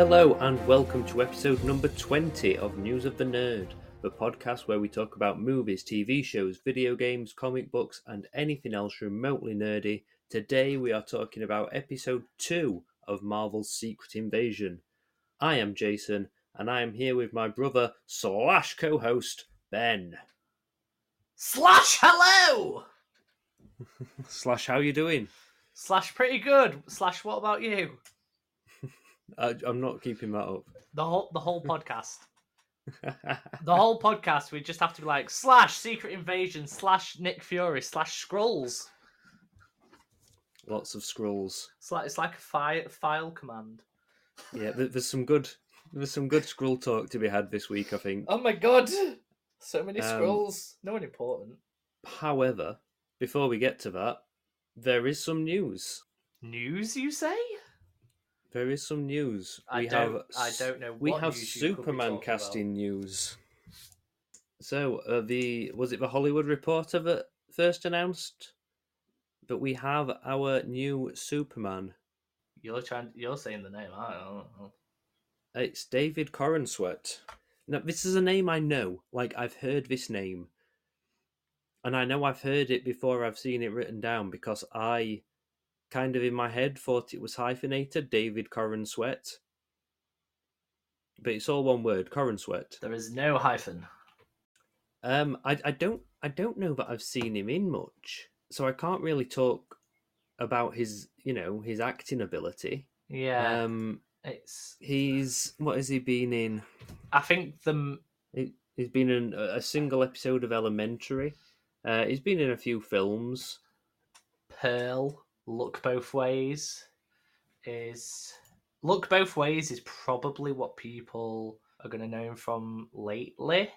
Hello and welcome to episode number 20 of News of the Nerd, the podcast where we talk about movies, TV shows, video games, comic books, and anything else remotely nerdy. Today we are talking about episode 2 of Marvel's Secret Invasion. I am Jason, and I am here with my brother slash co host, Ben. Slash hello! Slash, how you doing? Slash pretty good. Slash what about you? I, I'm not keeping that up. The whole the whole podcast. The whole podcast we just have to be like slash secret invasion slash Nick Fury slash Skrulls. Lots of Skrulls. It's like it's like a file file command. Yeah, there's some good there's some good Skrull talk to be had this week, I think. Oh my god. So many Um, Skrulls. No one important. However, before we get to that, there is some news. News you say? There is some news. I we don't have I don't know we have news you could be Superman casting news. So, uh, the was it the Hollywood Reporter that first announced that we have our new Superman? You're trying you're saying the name. I don't know. It's David Corenswet. Now, this is a name I know. Like I've heard this name, and I know I've heard it before. I've seen it written down because I, kind of in my head, thought it was hyphenated. David Corenswet, but it's all one word. Corenswet. There is no hyphen. Um, I I don't I don't know that I've seen him in much, so I can't really talk about his you know his acting ability. Yeah. Um, it's he's what has he been in? I think the He, he's been in a a single episode of Elementary. Uh, he's been in a few films. Pearl Look Both Ways is Look Both Ways is probably what people are going to know him from lately.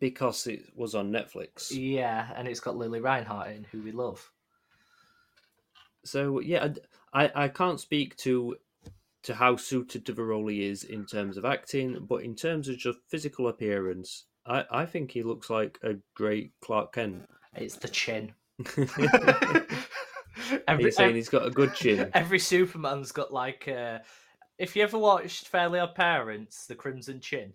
because it was on Netflix. Yeah, and it's got Lili Reinhart in, who we love. So yeah, I I can't speak to to how suited to the role he is in terms of acting, but in terms of just physical appearance, I I think he looks like a great Clark Kent. It's the chin. Are every, you saying ev- he's got a good chin? every Superman's got like uh if you ever watched Fairly Odd Parents, the Crimson Chin,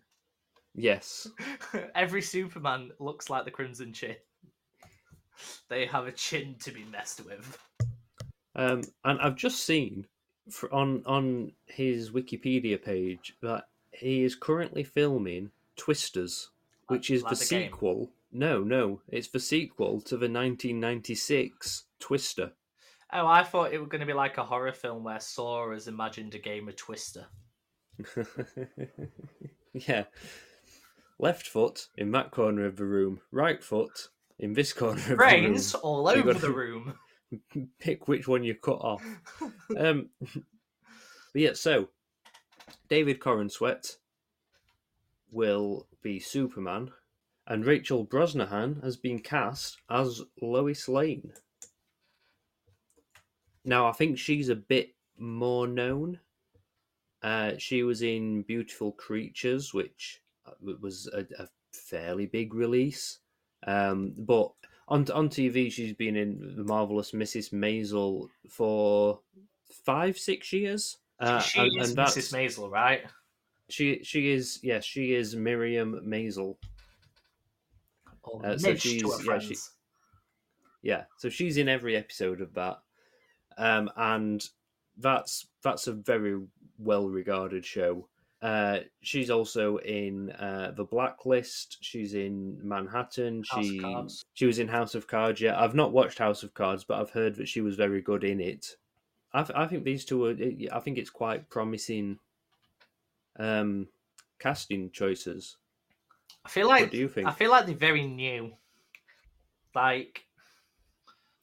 Yes. every Superman looks like the Crimson Chin. They have a chin to be messed with. Um, and I've just seen for, on on his Wikipedia page that he is currently filming Twisters, which is like the the sequel. No, no, it's the sequel to the 1996 Twister. Oh, I thought it was going to be like a horror film where Saw has imagined a game of Twister. yeah. Left foot in that corner of the room, right foot in this corner of Brains the room. Brains all over the room. Pick which one you cut off. Um, but yeah, so David Corenswet will be Superman, and Rachel Brosnahan has been cast as Lois Lane. Now, I think she's a bit more known. Uh, she was in Beautiful Creatures, which uh, was a, a fairly big release. Um, but on on TV, she's been in the marvelous Mrs. Maisel for five, six years. Uh, she and, is and that's, Mrs. Maisel, right? She she is yes, she is Miriam Maisel. Uh, so she's- to her yeah, she- Yeah, so she's in every episode of that, um, and that's that's a very well regarded show. Uh, she's also in uh, the Blacklist. She's in Manhattan. House She she was in House of Cards. Yeah, I've not watched House of Cards, but I've heard that she was very good in it. I, th- I think these two are. I think it's quite promising. Um, casting choices. I feel like what do you think? I feel like they're very new. Like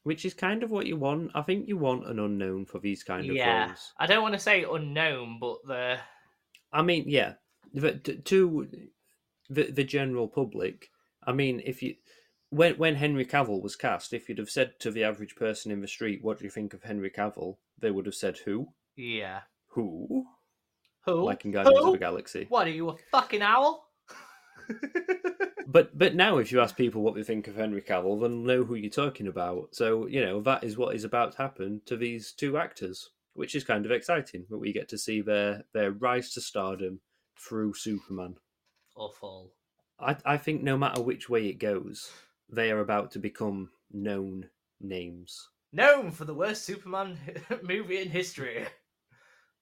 Which is kind of what you want. I think you want an unknown for these kind of yeah, roles. I don't want to say unknown, but the I mean, yeah, the, to the the general public. I mean, if you when when Henry Cavill was cast, if you'd have said to the average person in the street, "What do you think of Henry Cavill?" they would have said, "Who? yeah. Who?" Who? Like in Guardians Who? of the Galaxy. What are you a fucking owl? But but now, if you ask people what they think of Henry Cavill, they'll know who you're talking about. So you know that is what is about to happen to these two actors. which is kind of exciting. But we get to see their their rise to stardom through Superman. Or fall. I I think no matter which way it goes, they are about to become known names. Known for the worst Superman movie in history.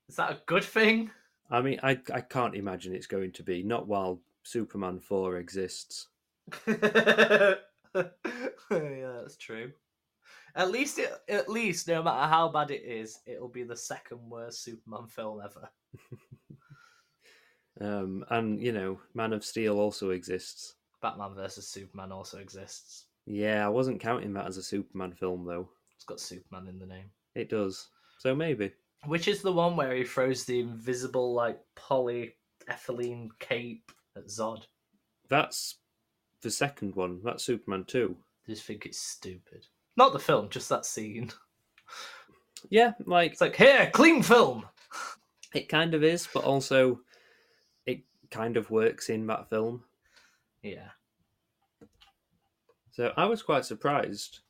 Is that a good thing? I mean, I I can't imagine it's going to be not while Superman four exists. yeah, that's true. At least, it, at least, no matter how bad it is, it'll be the second worst Superman film ever. Um, and you know, Man of Steel also exists. Batman versus Superman also exists. Yeah, I wasn't counting that as a Superman film though. It's got Superman in the name. It does, so maybe. Which is the one where he throws the invisible, like, polyethylene cape at Zod? That's the second one. That's Superman two. I just think it's stupid. Not the film, just that scene. Yeah, like It's like, here, clean film! it kind of is, but also it kind of works in that film. Yeah. So I was quite surprised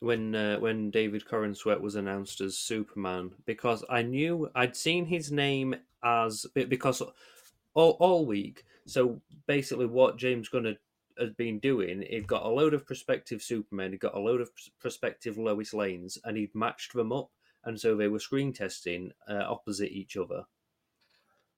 when uh, when David Corenswet was announced as Superman because I knew I'd seen his name as because all all week. So basically, what James Gunn had, had been doing, he'd got a load of prospective Supermen, he'd got a load of prospective Lois Lanes, and he'd matched them up, and so they were screen testing uh, opposite each other.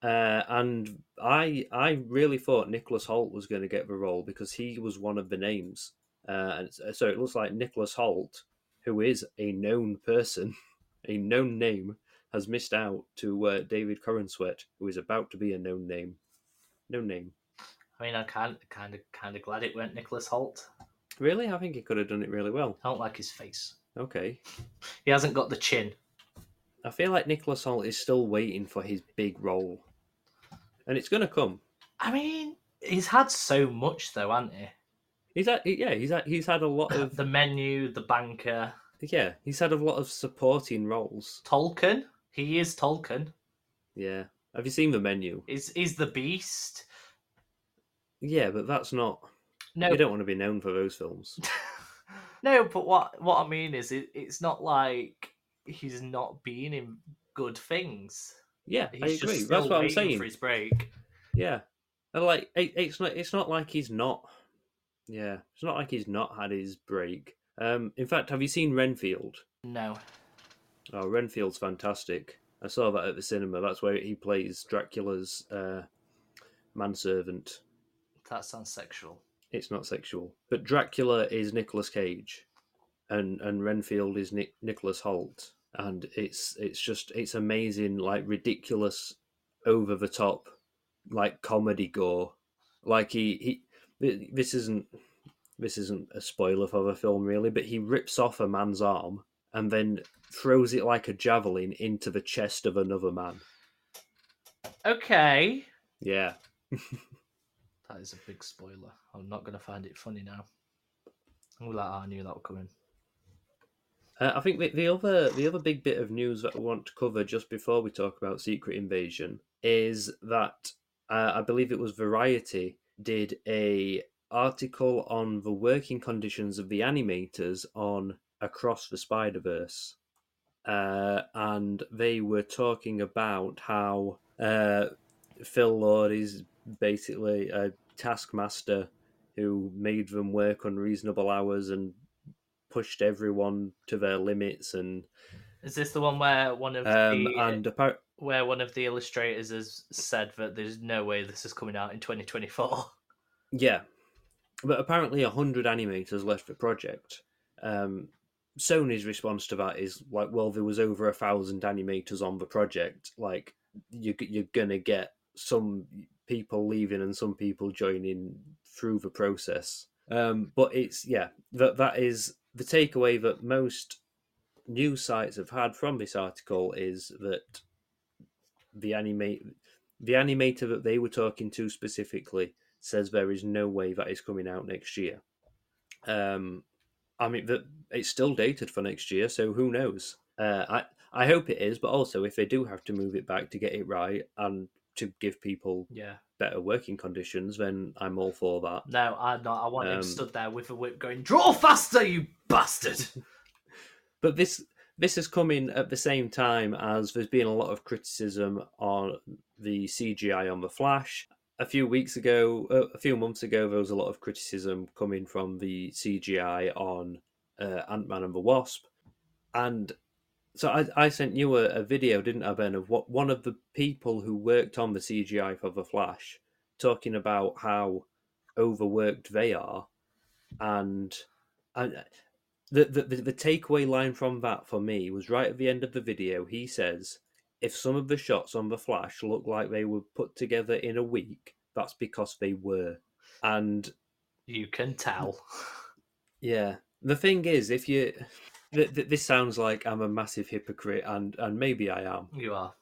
Uh, and I I really thought Nicholas Hoult was going to get the role because he was one of the names. Uh, so it looks like Nicholas Hoult, who is a known person, a known name, has missed out to uh, David Corenswet, who is about to be a known name. No name. I mean, I'm kind, kind of, kind of glad it went Nicholas Hoult. Really? I think he could have done it really well. I don't like his face. Okay. He hasn't got the chin. I feel like Nicholas Hoult is still waiting for his big role. And it's going to come. I mean, he's had so much though, hasn't he? He's had, yeah, he's had, he's had a lot of The menu, the banker, yeah, he's had a lot of supporting roles. Tolkien. He is Tolkien. Yeah. Have you seen the menu? Is is the Beast? Yeah, but that's not. No, You don't want to be known for those films. no. But what what I mean is, it, it's not like he's not been in good things. Yeah, He's I agree. That's what I'm saying. for his break. Yeah, and like it, it's not. It's not like he's not. Yeah, it's not like he's not had his break. Um, in fact, have you seen Renfield? No, Oh, Renfield's fantastic. I saw that at the cinema. That's where he plays Dracula's uh, manservant. that sounds sexual. It's not sexual, but Dracula is Nicolas Cage, and and Renfield is Nic- Nicholas Hoult, and it's it's just it's amazing, like ridiculous, over the top, like comedy gore. Like he he, this isn't this isn't a spoiler for the film really, but he rips off a man's arm and then throws it like a javelin into the chest of another man. Okay, Yeah, that is a big spoiler. I'm not going to find it funny now. I'm like, oh, I knew that would come in. Uh, I think the, the other the other big bit of news that I want to cover just before we talk about Secret Invasion is that uh, I believe it was Variety did a article on the working conditions of the animators on Across the Spider Verse, uh, and they were talking about how uh, Phil Lord is basically a taskmaster who made them work unreasonable hours and pushed everyone to their limits and Is this the one where one of um the and apart where one of the illustrators has said that there's no way this is coming out in 2024? yeah but apparently a hundred animators left the project um sony's response to that is like well there was over a thousand animators on the project like you, you're gonna get some people leaving and some people joining through the process um but it's yeah that that is the takeaway that most news sites have had from this article is that the animate the animator that they were talking to specifically says there is no way that is coming out next year. Um, I mean that it's still dated for next year, so who knows? Uh, I I hope it is, but also if they do have to move it back to get it right and to give people Yeah. better working conditions, then I'm all for that. No, I'm not. I want him Um, stood there with a whip going, "Draw faster, you bastard!" But this this is coming at the same time as there's been a lot of criticism on the CGI on the Flash. A few weeks ago, uh, a few months ago, there was a lot of criticism coming from the CGI on uh, Ant Man and the Wasp, and so I, I sent you a, a, video, didn't I, Ben, of what one of the people who worked on the CGI for the Flash talking about how overworked they are, and and the, the the takeaway line from that for me was right at the end of the video. He says, "If some of the shots on the Flash look like they were put together in a week, that's because they were." And you can tell. Yeah, the thing is, if you th- th- this sounds like I'm a massive hypocrite, and and maybe I am. You are.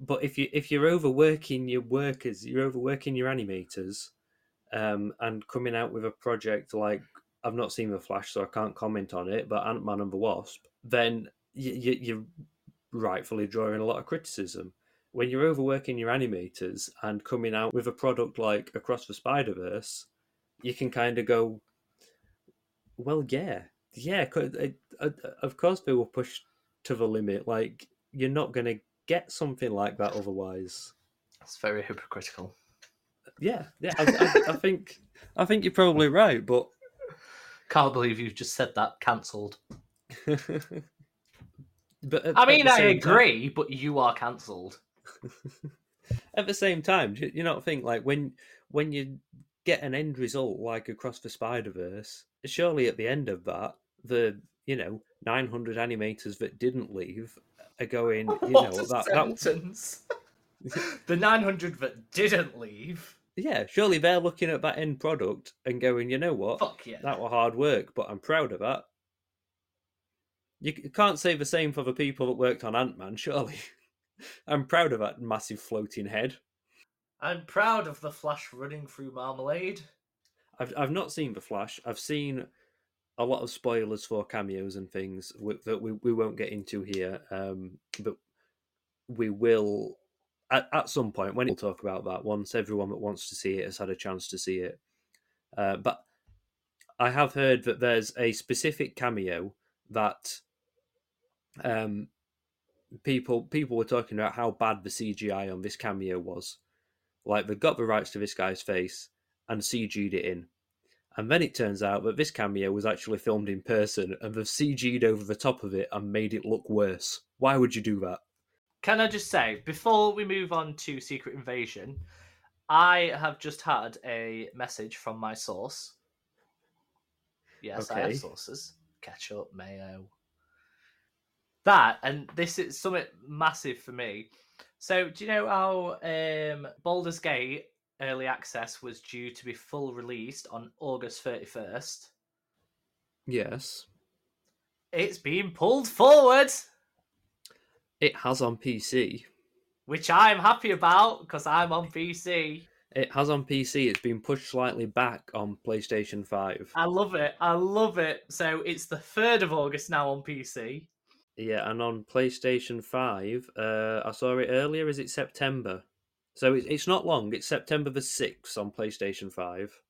But if you if you're overworking your workers, you're overworking your animators, um, and coming out with a project like I've not seen the Flash, so I can't comment on it. But Ant Man and the Wasp, then you, you, you're rightfully drawing a lot of criticism. When you're overworking your animators and coming out with a product like Across the Spider Verse, you can kind of go, well, yeah, yeah. Uh, uh, of course, they were pushed to the limit. Like you're not going to get something like that otherwise. It's very hypocritical. Yeah, yeah. I, I, I think I think you're probably right, but can't believe you've just said that. Cancelled. but at, I mean, I agree, time... but you are cancelled. at the same time, do you not think like when when you get an end result like across the Spider Verse, surely at the end of that, the you know 900 animators that didn't leave are going, you know, that, sentence. that the 900 that didn't leave yeah, surely they're looking at that end product and going, you know what? Fuck yeah. That was hard work, but I'm proud of that. You can't say the same for the people that worked on Ant Man, surely. I'm proud of that massive floating head. I'm proud of the Flash running through marmalade. I've I've not seen the Flash. I've seen a lot of spoilers for cameos and things that we, we won't get into here, um, but we will at, at some point when we'll talk about that once everyone that wants to see it has had a chance to see it. Uh, but I have heard that there's a specific cameo that um, people people were talking about how bad the CGI on this cameo was. Like they got the rights to this guy's face and CG'd it in. And then it turns out that this cameo was actually filmed in person and they've CG'd over the top of it and made it look worse. Why would you do that? Can I just say, before we move on to Secret Invasion, I have just had a message from my source. Yes, okay. I have sources. Ketchup, mayo. That, and this is something massive for me. So, do you know how um, Baldur's Gate early access was due to be full released on August 31st? Yes. It's been pulled forward. It has on PC. Which I'm happy about because I'm on PC. It has on PC. It's been pushed slightly back on PlayStation 5. I love it. I love it. So it's the 3rd of August now on PC. Yeah, and on PlayStation 5, uh, I saw it earlier. Is it September? So it's it's not long. It's September the 6th on PlayStation 5.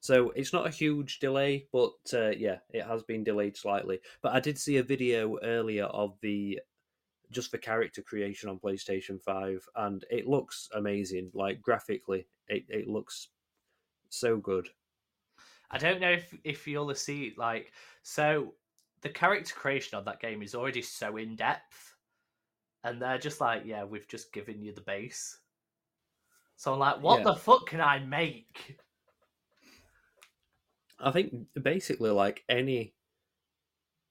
So it's not a huge delay, but uh, yeah, it has been delayed slightly. But I did see a video earlier of the just for character creation on PlayStation 5 and it looks amazing like graphically it, it looks so good I don't know if if you'll see like so the character creation on that game is already so in depth and they're just like yeah we've just given you the base so I'm like what yeah. the fuck can I make I think basically like any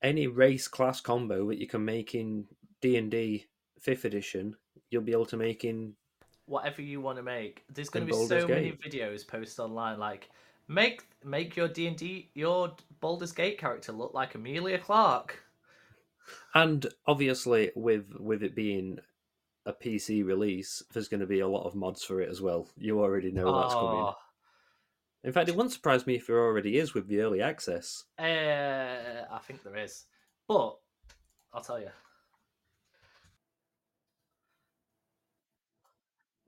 any race class combo that you can make in D and D fifth edition, you'll be able to make in whatever you want to make. There's going to be so Gate. many videos posted online, like make make your D and D your Baldur's Gate character look like Emilia Clarke. And obviously, with with it being a PC release, there's going to be a lot of mods for it as well. You already know oh. that's coming. In fact, it wouldn't surprise me if there already is with the early access. Uh, I think there is, but I'll tell you.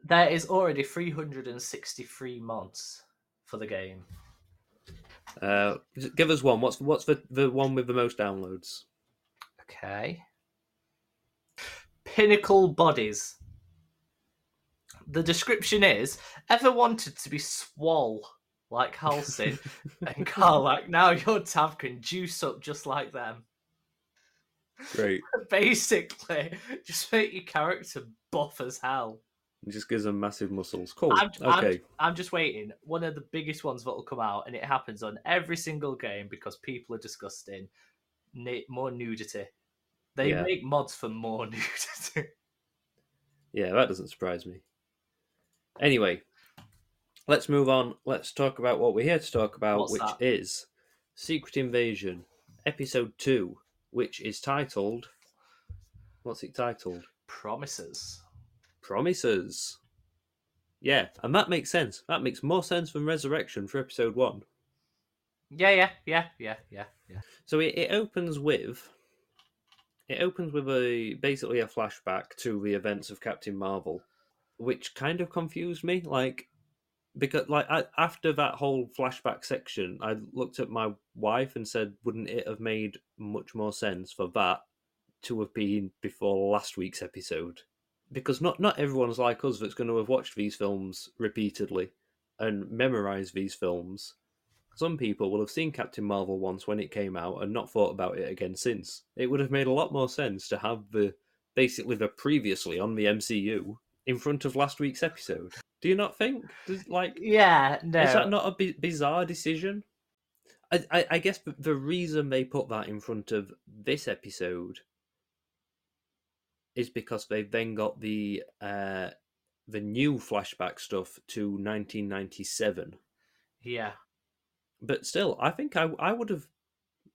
There is already 363 mods for the game. Uh, give us one. What's what's the, the one with the most downloads? Okay. pinnacle bodies. The description is ever wanted to be swole like Halsin and Karlach. Now your Tav can juice up just like them. Great. Basically, just make your character buff as hell. It just gives them massive muscles. Cool. I'm, okay. I'm, I'm just waiting. One of the biggest ones that will come out, and it happens on every single game because people are disgusting. Na- more nudity. They Yeah. make mods for more nudity. Yeah, that doesn't surprise me. Anyway, let's move on. Let's talk about what we're here to talk about, What's which that? is Secret Invasion, Episode 2, which is titled. What's it titled? Promises. Promises. Yeah, and that makes sense. That makes more sense than Resurrection for Episode 1. Yeah, yeah, yeah, yeah, yeah, yeah. So it, it opens with it opens with a basically a flashback to the events of Captain Marvel, which kind of confused me. Like because like I, after that whole flashback section, I looked at my wife and said, "Wouldn't it have made much more sense for that to have been before last week's episode?" Because not not everyone's like us that's going to have watched these films repeatedly and memorized these films. Some people will have seen Captain Marvel once when it came out and not thought about it again since. It would have made a lot more sense to have the basically the previously on the MCU in front of last week's episode. Do you not think? Does, like, Yeah, no. is that not a bizarre decision? I, I, I guess the reason they put that in front of this episode is because they've then got the uh, the new flashback stuff to 1997 Yeah. but still, I think I I would have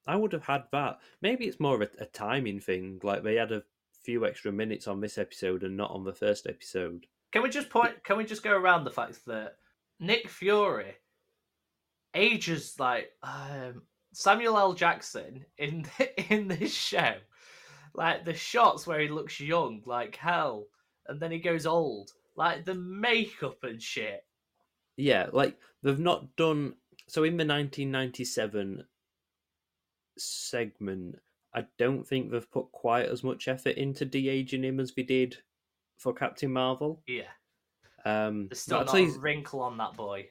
I would have had that. Maybe it's more of a, a timing thing. Like they had a few extra minutes on this episode and not on the first episode. Can we just point? Can we just go around the fact that Nick Fury ages like um, Samuel L. Jackson in in this show? Like the shots where he looks young, like hell, and then he goes old. Like the makeup and shit. Yeah, like they've not done so in the 1997 segment. I don't think they've put quite as much effort into de-aging him as they did for Captain Marvel. Yeah, Um, there's still not a wrinkle on that boy.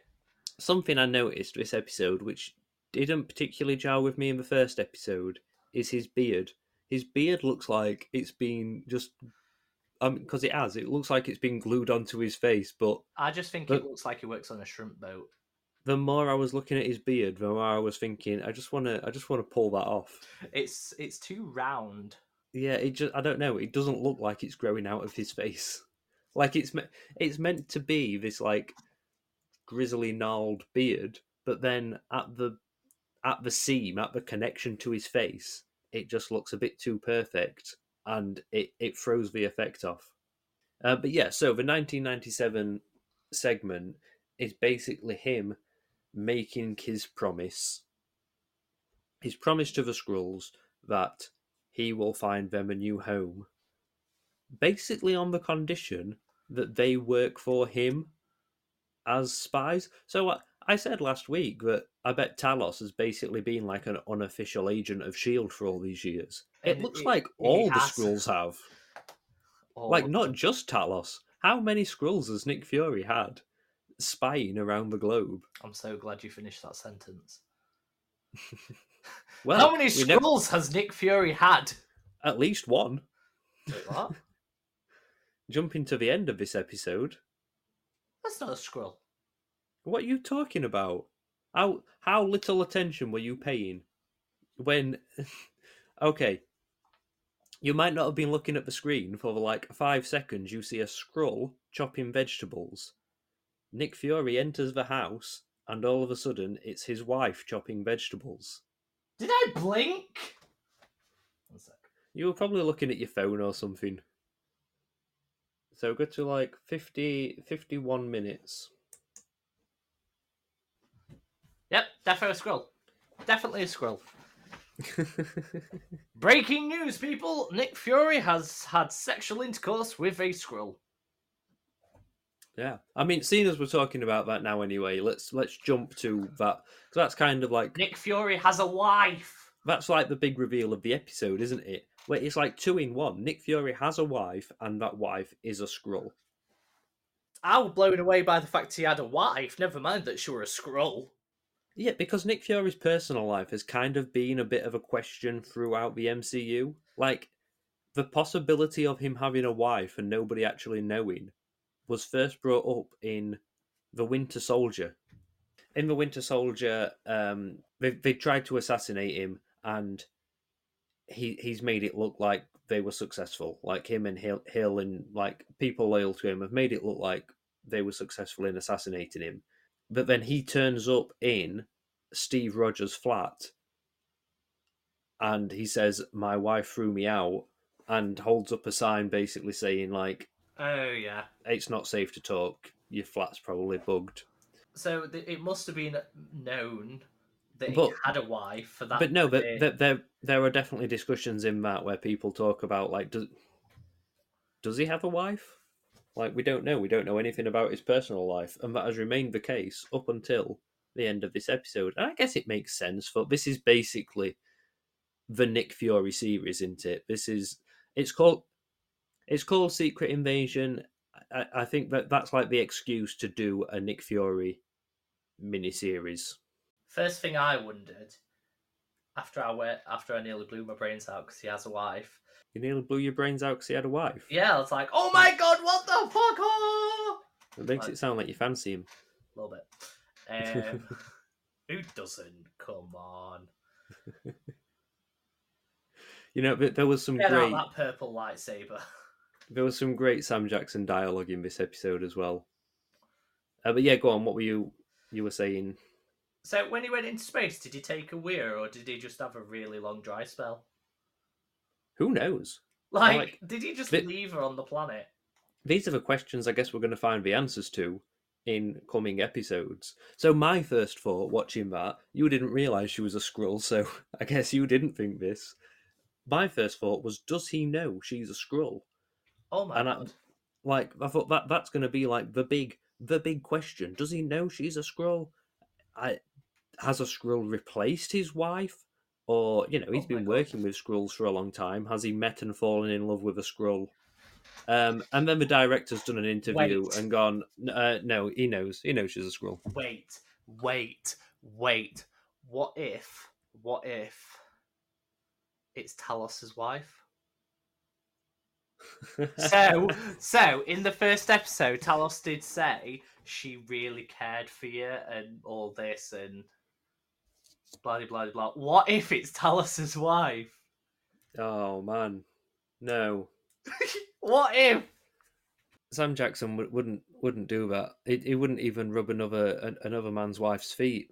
something I noticed this episode, which didn't particularly gel with me in the first episode, is his beard. His beard looks like it's been just, um, because it has. It looks like it's been glued onto his face. But I just think But- it looks like he works on a shrimp boat. the more I was looking at his beard, the more I was thinking, I just want to, I just want to pull that off. It's it's too round. Yeah, it just, I don't know. It doesn't look like it's growing out of his face. Like it's, me- it's meant to be this like grizzly gnarled beard, but then at the at the seam, at the connection to his face, it just looks a bit too perfect, and it it throws the effect off. Uh, but yeah, so the 1997 segment is basically him making his promise. His promise to the Skrulls that he will find them a new home, basically on the condition that they work for him as spies. So I, said last week that I bet Talos has basically been like an unofficial agent of Shield for all these years. It And looks he- like all the. Skrulls have. All Like not them. just Talos. How many Skrulls has Nick Fury had spying around the globe? I'm so glad you finished that sentence. Well, How many know Skrulls has Nick Fury had? at least one. Wait, what? Jumping to the end of this episode. That's not a Skrull. What are you talking about? How how little attention were you paying when? okay, you might not have been looking at the screen for like five seconds. You see a Skrull chopping vegetables. Nick Fury enters the house, and all of a sudden, it's his wife chopping vegetables. Did I blink? One sec. You were probably looking at your phone or something. So go to like 50, 51 minutes. Yep, definitely a Skrull. Definitely a Skrull. Breaking news, people! Nick Fury has had sexual intercourse with a Skrull. Yeah, I mean, seeing as we're talking about that now anyway, let's let's jump to that because that's kind of like Nick Fury has a wife. that's like the big reveal of the episode, isn't it? where it's like two in one. Nick Fury has a wife, and that wife is a Skrull. I was blown away by the fact he had a wife. Never mind that she were a Skrull. Yeah, because Nick Fury's personal life has kind of been a bit of a question throughout the MCU. Like, the possibility of him having a wife and nobody actually knowing was first brought up in The Winter Soldier. In The Winter Soldier, um, they, they tried to assassinate him, and he he's made it look like they were successful. Like him and Hill, Hill and like people loyal to him have made it look like they were successful in assassinating him. But then he turns up in Steve Rogers' flat and he says, My wife threw me out and holds up a sign basically saying like Oh yeah. It's not safe to talk. Your flat's probably bugged. So it must have been known that but, he had a wife for that. But no, but there, there there are definitely discussions in that where people talk about like does does he have a wife? Like we don't know. We don't know anything about his personal life, and that has remained the case up until the end of this episode. And I guess it makes sense for this is basically the Nick Fury series, isn't it? This is it's called it's called Secret Invasion. I, I think that that's like the excuse to do a Nick Fury miniseries. First thing I wondered after I went after I nearly blew my brains out because he has a wife. You nearly blew your brains out because he had a wife. Yeah, it's like, oh my god, what the fuck? Oh! It makes like, it sound like you fancy him. A little bit. Um, who doesn't? Come on. you know, there was some Get great that purple lightsaber. There was some great Sam Jackson dialogue in this episode as well. Uh, but yeah, go on. What were you you were saying? So when he went into space, did he take a weir or did he just have a really long dry spell? Who knows? Like, like did he just th- leave her on the planet? These are the questions I guess we're going to find the answers to in coming episodes. So my first thought watching that, you didn't realize she was a Skrull, so I guess you didn't think this. My first thought was, does he know she's a Skrull? Oh my and god! I, like I thought that that's going to be like the big the big question. Does he know she's a Skrull? I has a Skrull replaced his wife? Or, you know, he's oh been working with Skrulls for a long time. Has he met and fallen in love with a Skrull? Um, and then the director's done an interview wait. and gone, uh, no, he knows. He knows she's a Skrull. Wait, wait, wait. What if, what if it's Talos's wife? so, so in the first episode, Talos did say she really cared for you and all this and blah blah blah. What if it's Talos's wife? Oh man, no. what if? Sam Jackson w- wouldn't wouldn't do that. He, he wouldn't even rub another an, another man's wife's feet.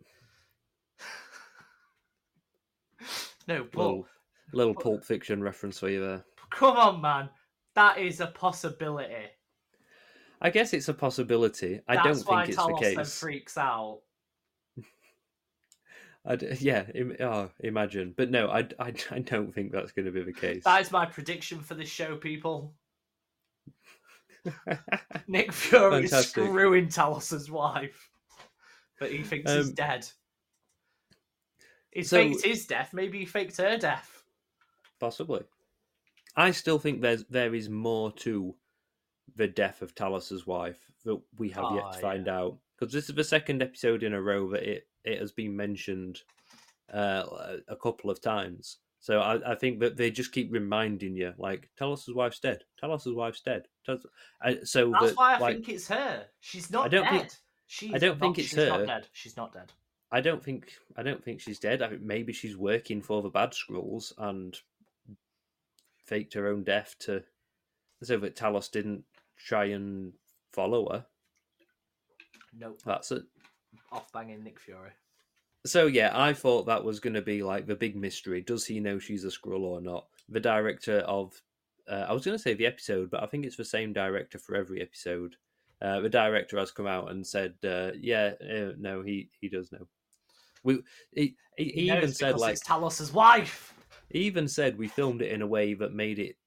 no, but little, little Pulp Fiction reference for you there. Come on, man, that is a possibility. I guess it's a possibility. I don't think it's Talos the case. freaks out. I'd, yeah, Im, oh, imagine. But no, I, I, I don't think that's going to be the case. That is my prediction for this show, people. Nick Fury is screwing Talos's wife, but he thinks um, he's dead. He so, faked his death. Maybe he faked her death. Possibly. I still think there's there is more to the death of Talos's wife that we have oh, yet to find yeah. out. Because this is the second episode in a row that it it has been mentioned uh, a couple of times. So I, I, think that they just keep reminding you, like, Talos's wife's dead. Tell us his wife's dead. Us... I, so that's that, why I like, think it's her. She's not I don't dead. Think, she's I don't not, think it's she's her. Not dead. She's not dead. I don't think. I don't think she's dead. I think maybe she's working for the bad Skrulls and faked her own death to, so that Talos didn't try and follow her. Nope. That's it. Off banging Nick Fury. So yeah, I thought that was going to be like the big mystery. Does he know she's a Skrull or not? The director of, uh, I was going to say the episode, but I think it's the same director for every episode. Uh, the director has come out and said, uh, "Yeah, uh, no, he he does know." We he, he, he even said like it's Talos's wife. He even said we filmed it in a way that made it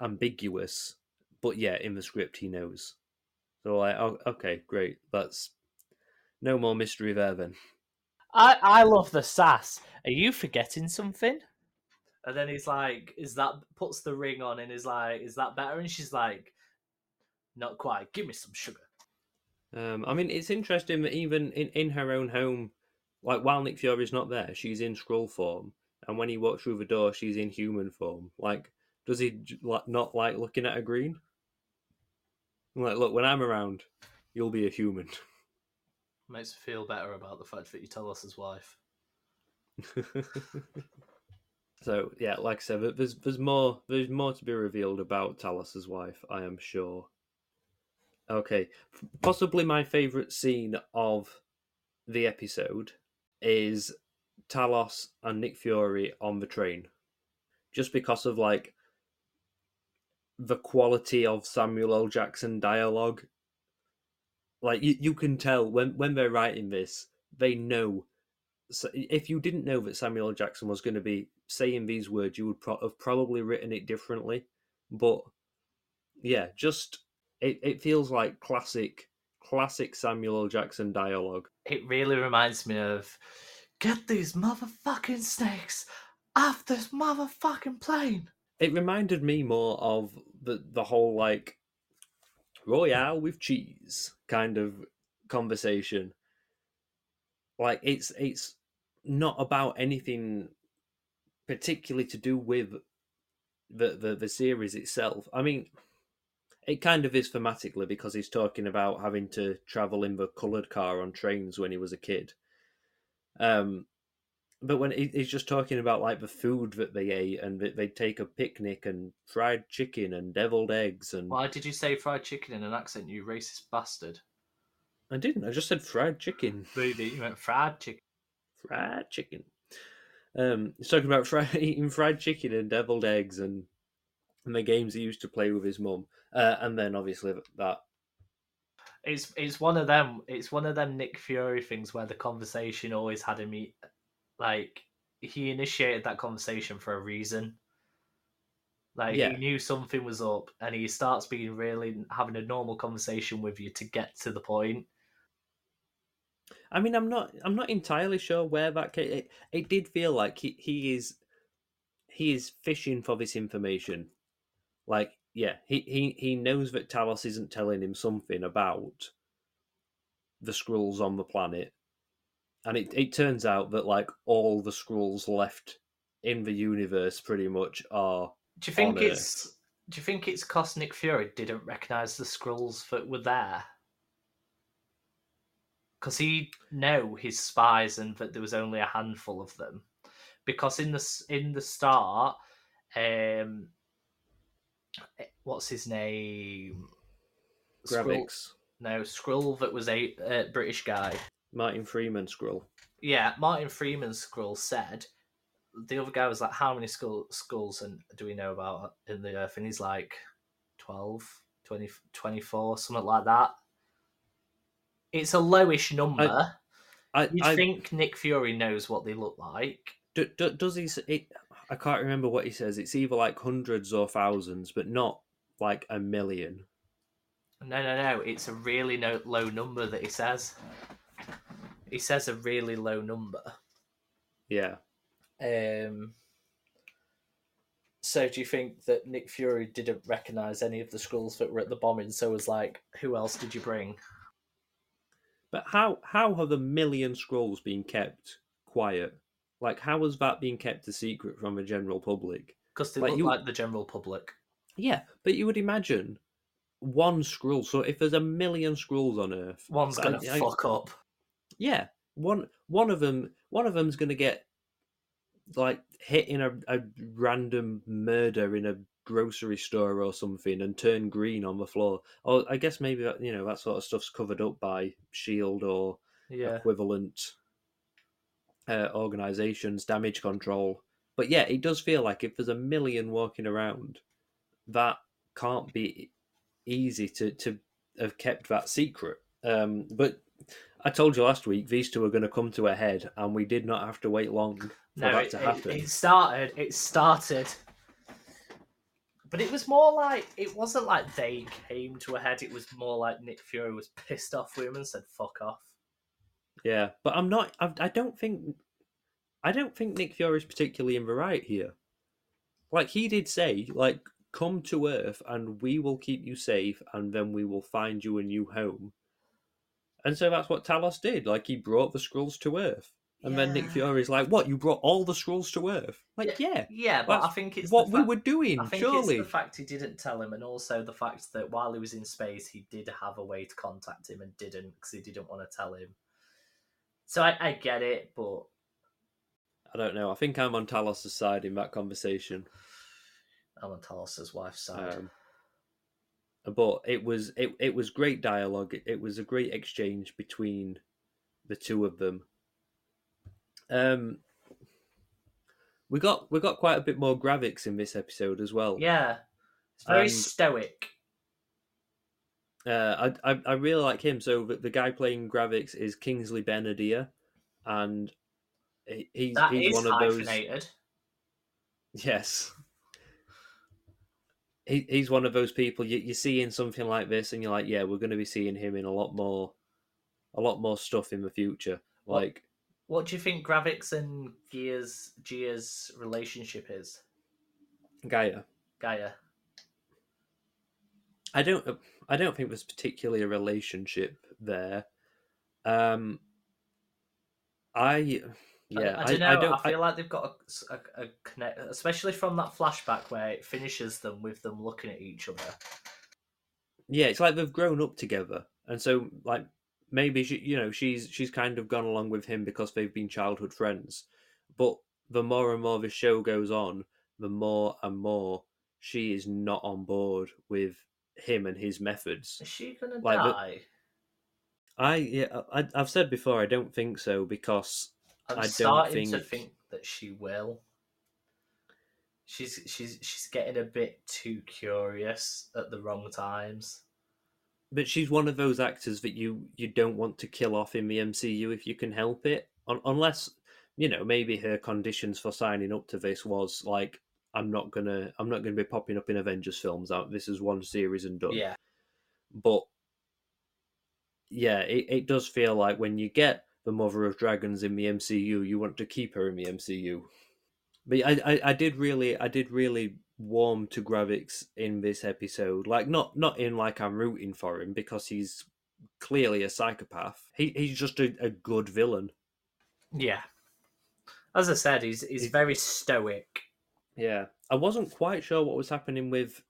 ambiguous, but yeah, in the script he knows. So like, oh, okay, great. That's no more mystery of then. I, I love the sass. Are you forgetting something? And then he's like, "Is that?" Puts the ring on and is like, "Is that better?" And she's like, "Not quite. Give me some sugar." Um, I mean, it's interesting that even in, in her own home, like while Nick Fury's not there, she's in Skrull form, and when he walks through the door, she's in human form. Like, does he not like looking at a green? Like, look, when I'm around, you'll be a human. Makes me feel better about the fact that you tell us his wife. so yeah, like I said, there's there's more there's more to be revealed about Talos's wife, I am sure. Okay, possibly my favorite scene of the episode is Talos and Nick Fury on the train, just because of like the quality of Samuel L. Jackson dialogue. Like you, you can tell when when they're writing this, they know. So if you didn't know that Samuel Jackson was going to be saying these words, you would pro- have probably written it differently. But yeah, just it, it feels like classic classic Samuel L. Jackson dialogue. It really reminds me of get these motherfucking snakes off this motherfucking plane. It reminded me more of the the whole like royale with cheese kind of conversation. Like it's it's not about anything particularly to do with the, the the series itself. I mean, it kind of is thematically because he's talking about having to travel in the coloured car on trains when he was a kid. Um, but when he's just talking about like the food that they ate and they take a picnic and fried chicken and deviled eggs and why did you say fried chicken in an accent you racist bastard? I didn't i just said fried chicken. Really, you meant fried chicken fried chicken. Um he's talking about fried, eating fried chicken and deviled eggs and, and the games he used to play with his mum. Uh, and then obviously that it's it's one of them it's one of them nick fury things where the conversation always had him eat like he initiated that conversation for a reason. Like yeah. he knew something was up, and he starts being really having a normal conversation with you to get to the point. I mean, I'm not, I'm not entirely sure where that came. It, it did feel like he, he is, he is fishing for this information. Like, yeah, he, he, he knows that Talos isn't telling him something about the Skrulls on the planet, and it, it turns out that like all the Skrulls left in the universe pretty much are. Do you think it's? Earth. Do you think it's Cosmic Fury didn't recognize the Skrulls that were there? Because he know his spies and that there was only a handful of them. Because in the in the start, um, eh, what's his name? Skrull, no, Skrull that was a uh, British guy. Martin Freeman Skrull. Yeah, Martin Freeman Skrull said the other guy was like, "How many skull, skulls and do we know about in the Earth?" And he's like, 12, 20, 24, something like that. It's a lowish number. I, I, You'd I, think Nick Fury knows what they look like. Do, do, does he? It, I can't remember what he says. It's either like hundreds or thousands, but not like a million. No, no, no. It's a really no, low number that he says. He says a really low number. Yeah. Um. So do you think that Nick Fury didn't recognize any of the Skrulls that were at the bombing? So was like, who else did you bring? But how how have a million Skrulls been kept quiet? Like how has that been kept a secret from the general public? Because they like, look you... like the general public. Yeah, but you would imagine one Skrull. So if there's a million Skrulls on Earth, one's gonna I, fuck I, up. Yeah, one one of them one of them's going to get like hit in a, a random murder in a grocery store or something and turn green on the floor. Or I guess maybe that you know that sort of stuff's covered up by Shield or yeah. equivalent uh, organizations, damage control. But yeah, it does feel like if there's a million walking around, that can't be easy to to have kept that secret. Um, but I told you last week these two are going to come to a head, and we did not have to wait long for no, that it, to happen. It, it started. It started. But it was more like it wasn't like they came to a head. It was more like Nick Fury was pissed off with him and said "fuck off." Yeah, but I'm not. I, I don't think. I don't think Nick Fury is particularly in the right here. like he did say, like come to Earth and we will keep you safe, and then we will find you a new home. And so that's what Talos did. Like he brought the Skrulls to Earth. And then Nick Yeah. Fury's like, "What? You brought all the Skrulls to Earth?" Like, yeah, Yeah, but I think it's what the we were doing. I think surely, it's the fact he didn't tell him, and also the fact that while he was in space, he did have a way to contact him and didn't because he didn't want to tell him. So I, I get it, but I don't know. I think I'm on Talos' side in that conversation. I'm on Talos' wife's side. Um, but it was it, it was great dialogue. It, it was a great exchange between the two of them. Um, we got we got quite a bit more Gravik in this episode as well. yeah, it's very And- stoic. Uh, I, I I really like him. So the, the guy playing Gravik is Kingsley Ben-Adir, and he, he's That he's is one of those. Yes. He, he's one of those people you, you see in something like this, and you're like, yeah, we're going to be seeing him in a lot more, a lot more stuff in the future. Like, What do you think Gravik and Gia's Gia's relationship is? G'iah. G'iah. I don't, I don't think there's particularly a relationship there. Um, I, yeah, I, I don't know. I, don't, feel like they've got a, a, a connect, especially from that flashback where it finishes them with them looking at each other. yeah, it's like they've grown up together, and so like maybe she, you know, she's she's kind of gone along with him because they've been childhood friends. But the more and more the show goes on, the more and more she is not on board with him and his methods. Is she gonna Like the- die? I yeah, I, I've said before, I don't think so because I'm I don't starting to think- think that she will. She's she's she's getting a bit too curious at the wrong times. but she's one of those actors that you you don't want to kill off in the MCU if you can help it, Un- unless you know maybe her conditions for signing up to this was like I'm not gonna I'm not gonna be popping up in Avengers films out. This is one series and done. Yeah, But yeah, it, it does feel like when you get the Mother of Dragons in the MCU, you want to keep her in the MCU. But I, I, I did really I did really warm to Gravik in this episode. Like not not in like I'm rooting for him because he's clearly a psychopath. He he's just a, a good villain. yeah. As I said, he's he's He's- very stoic. Yeah. I wasn't quite sure what was happening with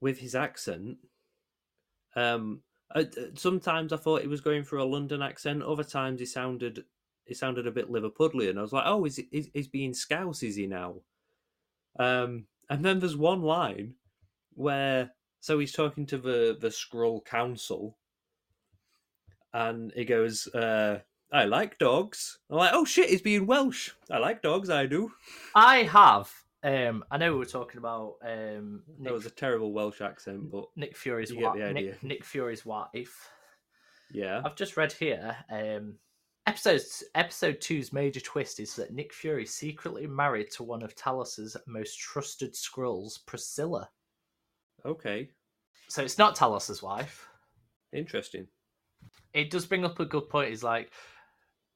with his accent. Um I, sometimes I thought he was going for a London accent. Other times he sounded he sounded a bit Liverpudlian. I was like, oh, is is he's being Scouse? Is he now? Um, and then there's one line where so he's talking to the the Skrull Council, and he goes, uh, "I like dogs." I'm like, "Oh shit, he's being Welsh. I like dogs. I do." I have. Um, I know we were talking about um, That was a terrible Welsh accent, but Nick Fury's wife. Nick, Nick Fury's wife. yeah. I've just read here. Um, episode episode two's major twist is that Nick Fury secretly married to one of Talos's most trusted Skrulls, Priscilla. Okay. So it's not Talos's wife. Interesting. It does bring up a good point. Is like,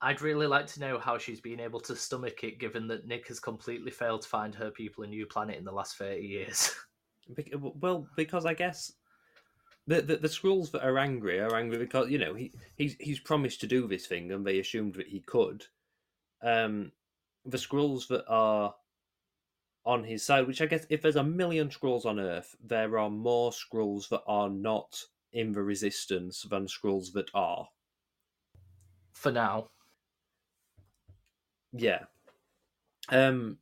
I'd really like to know how she's been able to stomach it, given that Nick has completely failed to find her people a new planet in the last thirty years. Well, because I guess the, the the Skrulls that are angry are angry because you know he he's he's promised to do this thing and they assumed that he could. Um, the Skrulls that are on his side, which I guess if there's a million Skrulls on Earth, there are more Skrulls that are not in the Resistance than Skrulls that are. For now, Yeah. Um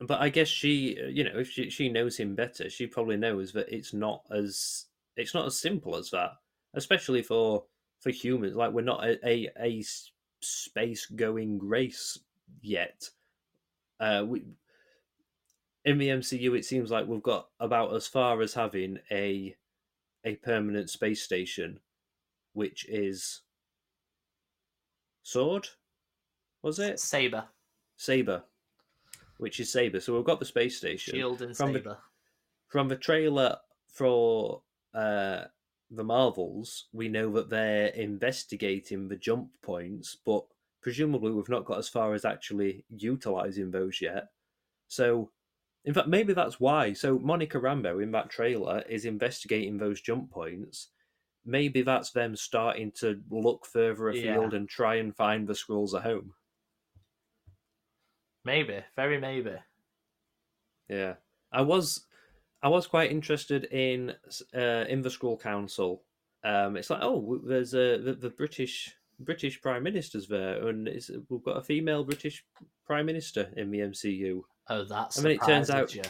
but I guess she uh, you know if she she knows him better, she probably knows that it's not as it's not as simple as that, especially for for humans like we're not a a space going race yet. Uh we in the MCU it seems like we've got about as far as having a a permanent space station which is sword was it Saber, Saber, which is Saber. So we've got the space station. Shield, and From the- Saber. From the trailer for uh, the Marvels, we know that they're investigating the jump points, but presumably we've not got as far as actually utilizing those yet. So In fact, maybe that's why. So Monica Rambeau in that trailer is investigating those jump points. Maybe that's them starting to look further afield Yeah. and try and find the Skrulls at home. Maybe, very maybe. Yeah, I was, I was quite interested in uh, in the Skrull Council. Um, it's like, oh, there's a the, the British British Prime Minister's there, and it's, we've got a female British Prime Minister in the MCU. Oh, that's. I mean, it turns out- You.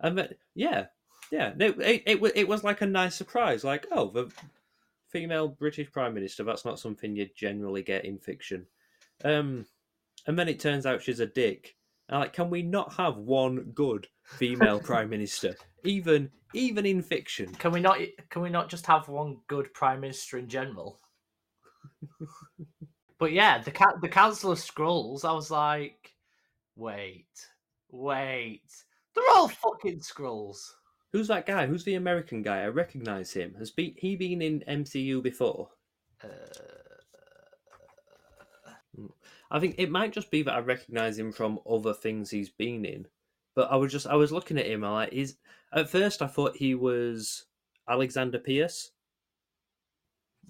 And then, yeah, yeah, no, it, it it was like a nice surprise. Like, oh, the female British Prime Minister. That's not something you generally get in fiction. Um, and then it turns out she's a dick. And like, can we not have one good female Prime Minister, even even in fiction? Can we not? Can we not just have one good prime minister in general? but yeah, the ca- the Council of Skrulls. I was like, wait, wait, they're all fucking Skrulls. Who's that guy? Who's the American guy? I recognize him. Has be- he been in MCU before? Uh, I think it might just be that I recognize him from other things he's been in. But I was just I was looking at him. I like is at first I thought he was Alexander Pierce,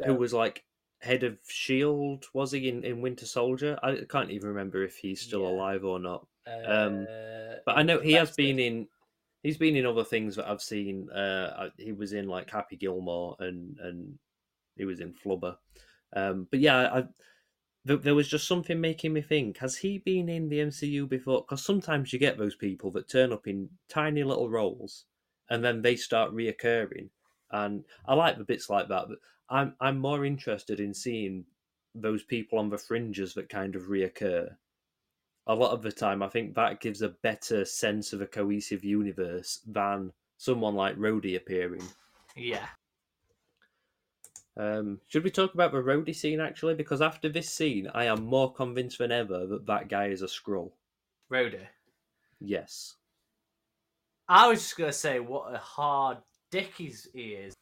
who was like head of Shield. Was he in, in Winter Soldier? I can't even remember if he's still Yeah. alive or not. um, But I know he has been it. in. He's been in other things that I've seen. Uh, he was in like Happy Gilmore and and he was in Flubber. Um, but yeah, I, there was just something making me think: Has he been in the MCU before? Because sometimes you get those people that turn up in tiny little roles and then they start reoccurring. And I like the bits like that. But I'm I'm more interested in seeing those people on the fringes that kind of reoccur a lot of the time, I think that gives a better sense of a cohesive universe than someone like Rhodey appearing. Yeah, Um, should we talk about the Rhodey scene actually? Because after this scene, I am more convinced than ever that that guy is a Skrull. Rhodey. Yes. I was just gonna say what a hard dick he's, he is.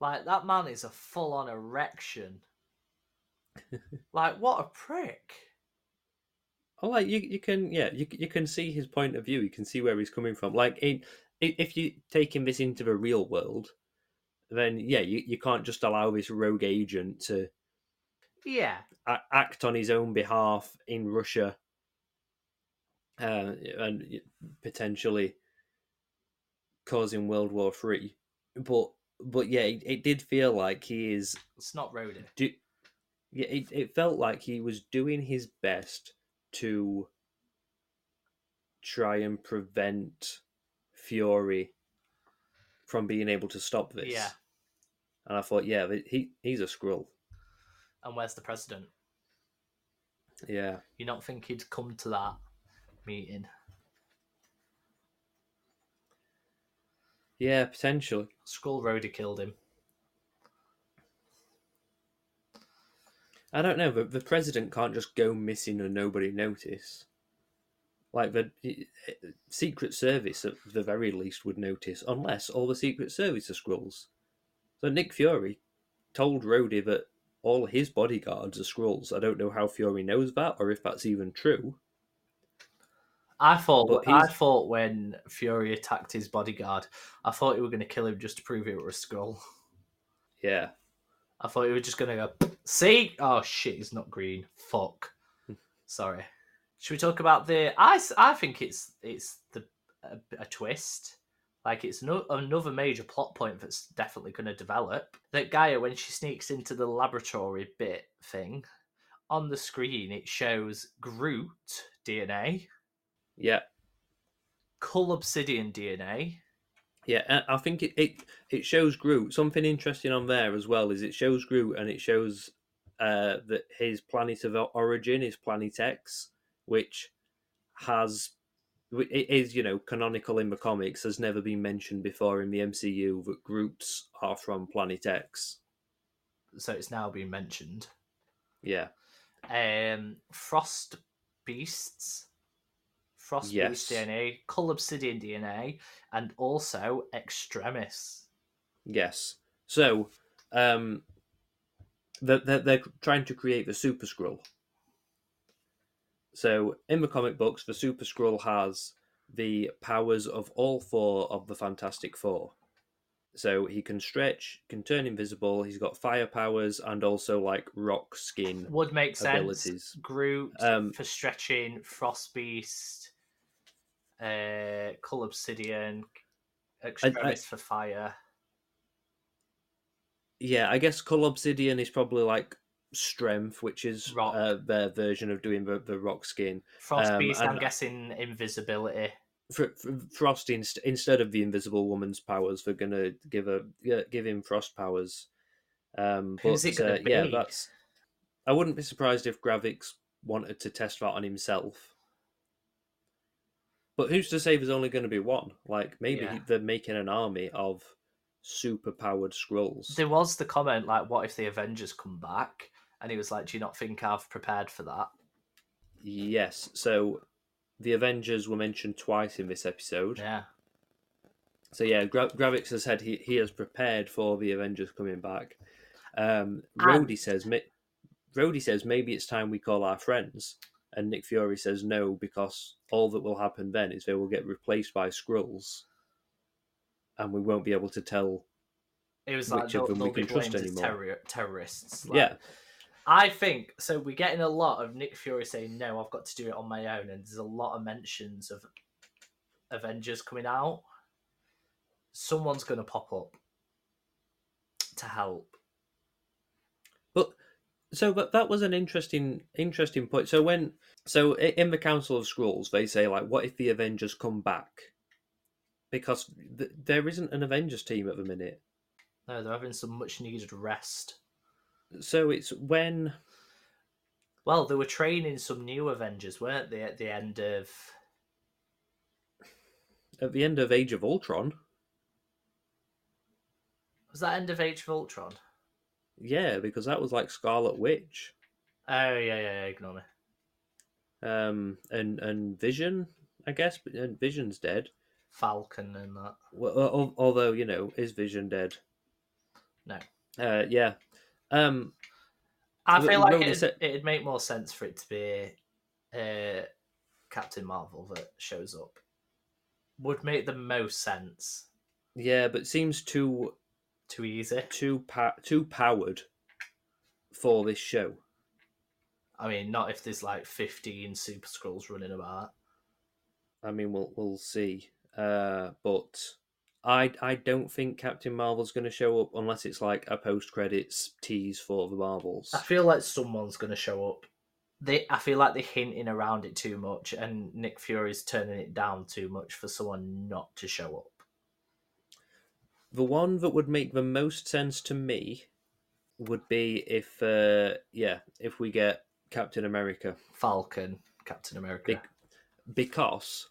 Like that man is a full on erection. like what a prick. Oh, like you, you can, yeah, you you can see his point of view. You can see where he's coming from. Like, in, if you taking this into the real world, then yeah, you, you can't just allow this rogue agent to Yeah, a- act on his own behalf in Russia, uh, and potentially causing World War Three. But but yeah, it, it did feel like he is. it's not Rhodey. Do, yeah, it, it felt like he was doing his best to try and prevent Fury from being able to stop this. Yeah. And I thought, yeah, he he's a Skrull. And where's the president? Yeah. You don't think he'd come to that meeting? Yeah, potentially. Skrull Rhodey killed him. I don't know. The, the president can't just go missing and nobody notice. Like the the Secret Service, at the very least, would notice, unless all the Secret Service are Skrulls. So Nick Fury told Rhodey that all his bodyguards are Skrulls. I don't know how Fury knows that, or if that's even true. I thought I thought when Fury attacked his bodyguard, I thought he were going to kill him just to prove it were a Skrull. Yeah, I thought he was just going to go, see? Oh shit, he's not green. Fuck. Sorry. Should we talk about the? I, I think it's it's the a, a twist. Like it's no, another major plot point that's definitely going to develop. That G'iah, when she sneaks into the laboratory bit thing, on the screen it shows Groot DNA, yeah, Cull Obsidian DNA, yeah. and I think it, it it shows Groot. Something interesting on there as well is it shows Groot and it shows uh, that his planet of origin is Planet X, which has it is you know canonical in the comics has never been mentioned before in the MCU that Groots are from Planet X. so it's now been mentioned. Yeah, Um, Frost Beasts, Frost Beast DNA, Cull Obsidian DNA, and also Extremis. yes. So, um, they're, they're, they're trying to create the Super Skrull. So, in the comic books, the Super Skrull has the powers of all four of the Fantastic Four. So he can stretch, can turn invisible. He's got fire powers and also like rock skin Would make sense. Groot Um, for stretching, Frost Beast, uh, Cull Obsidian, Extremis for fire. Yeah, I guess Cull Obsidian is probably like strength, which is uh, their version of doing the, the rock skin. Frost Um, Beast, I'm guessing invisibility. For, for Frost inst- instead of the Invisible Woman's powers, they're gonna give a give him Frost powers. Um, but Who's it gonna uh, yeah, that's. I wouldn't be surprised if Gravik wanted to test that on himself. But who's to say there's only going to be one? Like maybe Yeah. they're making an army of super powered Skrulls. There was the comment like, "What if the Avengers come back?" And he was like, "Do you not think I've prepared for that?" Yes. So the Avengers were mentioned twice in this episode. Yeah, So yeah, Gra- Gravik has said he, he has prepared for the Avengers coming back. Um, And- Rhodey says ma- Rhodey says maybe it's time we call our friends, and Nick Fury says no because all that will happen then is they will get replaced by Skrulls, and we won't be able to tell. it was like Which of they'll, them we can trust anymore. terror- terrorists. Like, Yeah, I think so. We're getting a lot of Nick Fury saying, "No, I've got to do it on my own," and there's a lot of mentions of Avengers coming out. Someone's going to pop up to help. but so but that was an interesting interesting point. So when so in the Council of Skrulls, they say like, what if the Avengers come back? Because th- there isn't an Avengers team at the minute. No, they're having some much needed rest. So it's when Well, they were training some new Avengers, weren't they? At the end of at the end of Age of Ultron, was that end of Age of Ultron? yeah, because that was like Scarlet Witch, Oh yeah, yeah, yeah ignore me. um, and and Vision, I guess, but and Vision's dead. Falcon and that. Well, although you know, is Vision dead? No. Uh, yeah. Um, I feel like it'd, said- it'd make more sense for it to be uh, Captain Marvel that shows up. Would make the most sense. yeah, but seems too Too easy. too pa- too powered for this show. I mean, not if there's like 15 Super Skrulls running about. I mean, we'll we'll see. Uh, but I I don't think Captain Marvel's going to show up unless it's like a post credits tease for the Marvels. I feel like someone's going to show up. They, I feel like they're hinting around it too much, and Nick Fury's turning it down too much for someone not to show up. The one that would make the most sense to me would be if uh, yeah, if we get Captain America Falcon, Captain America. Big- because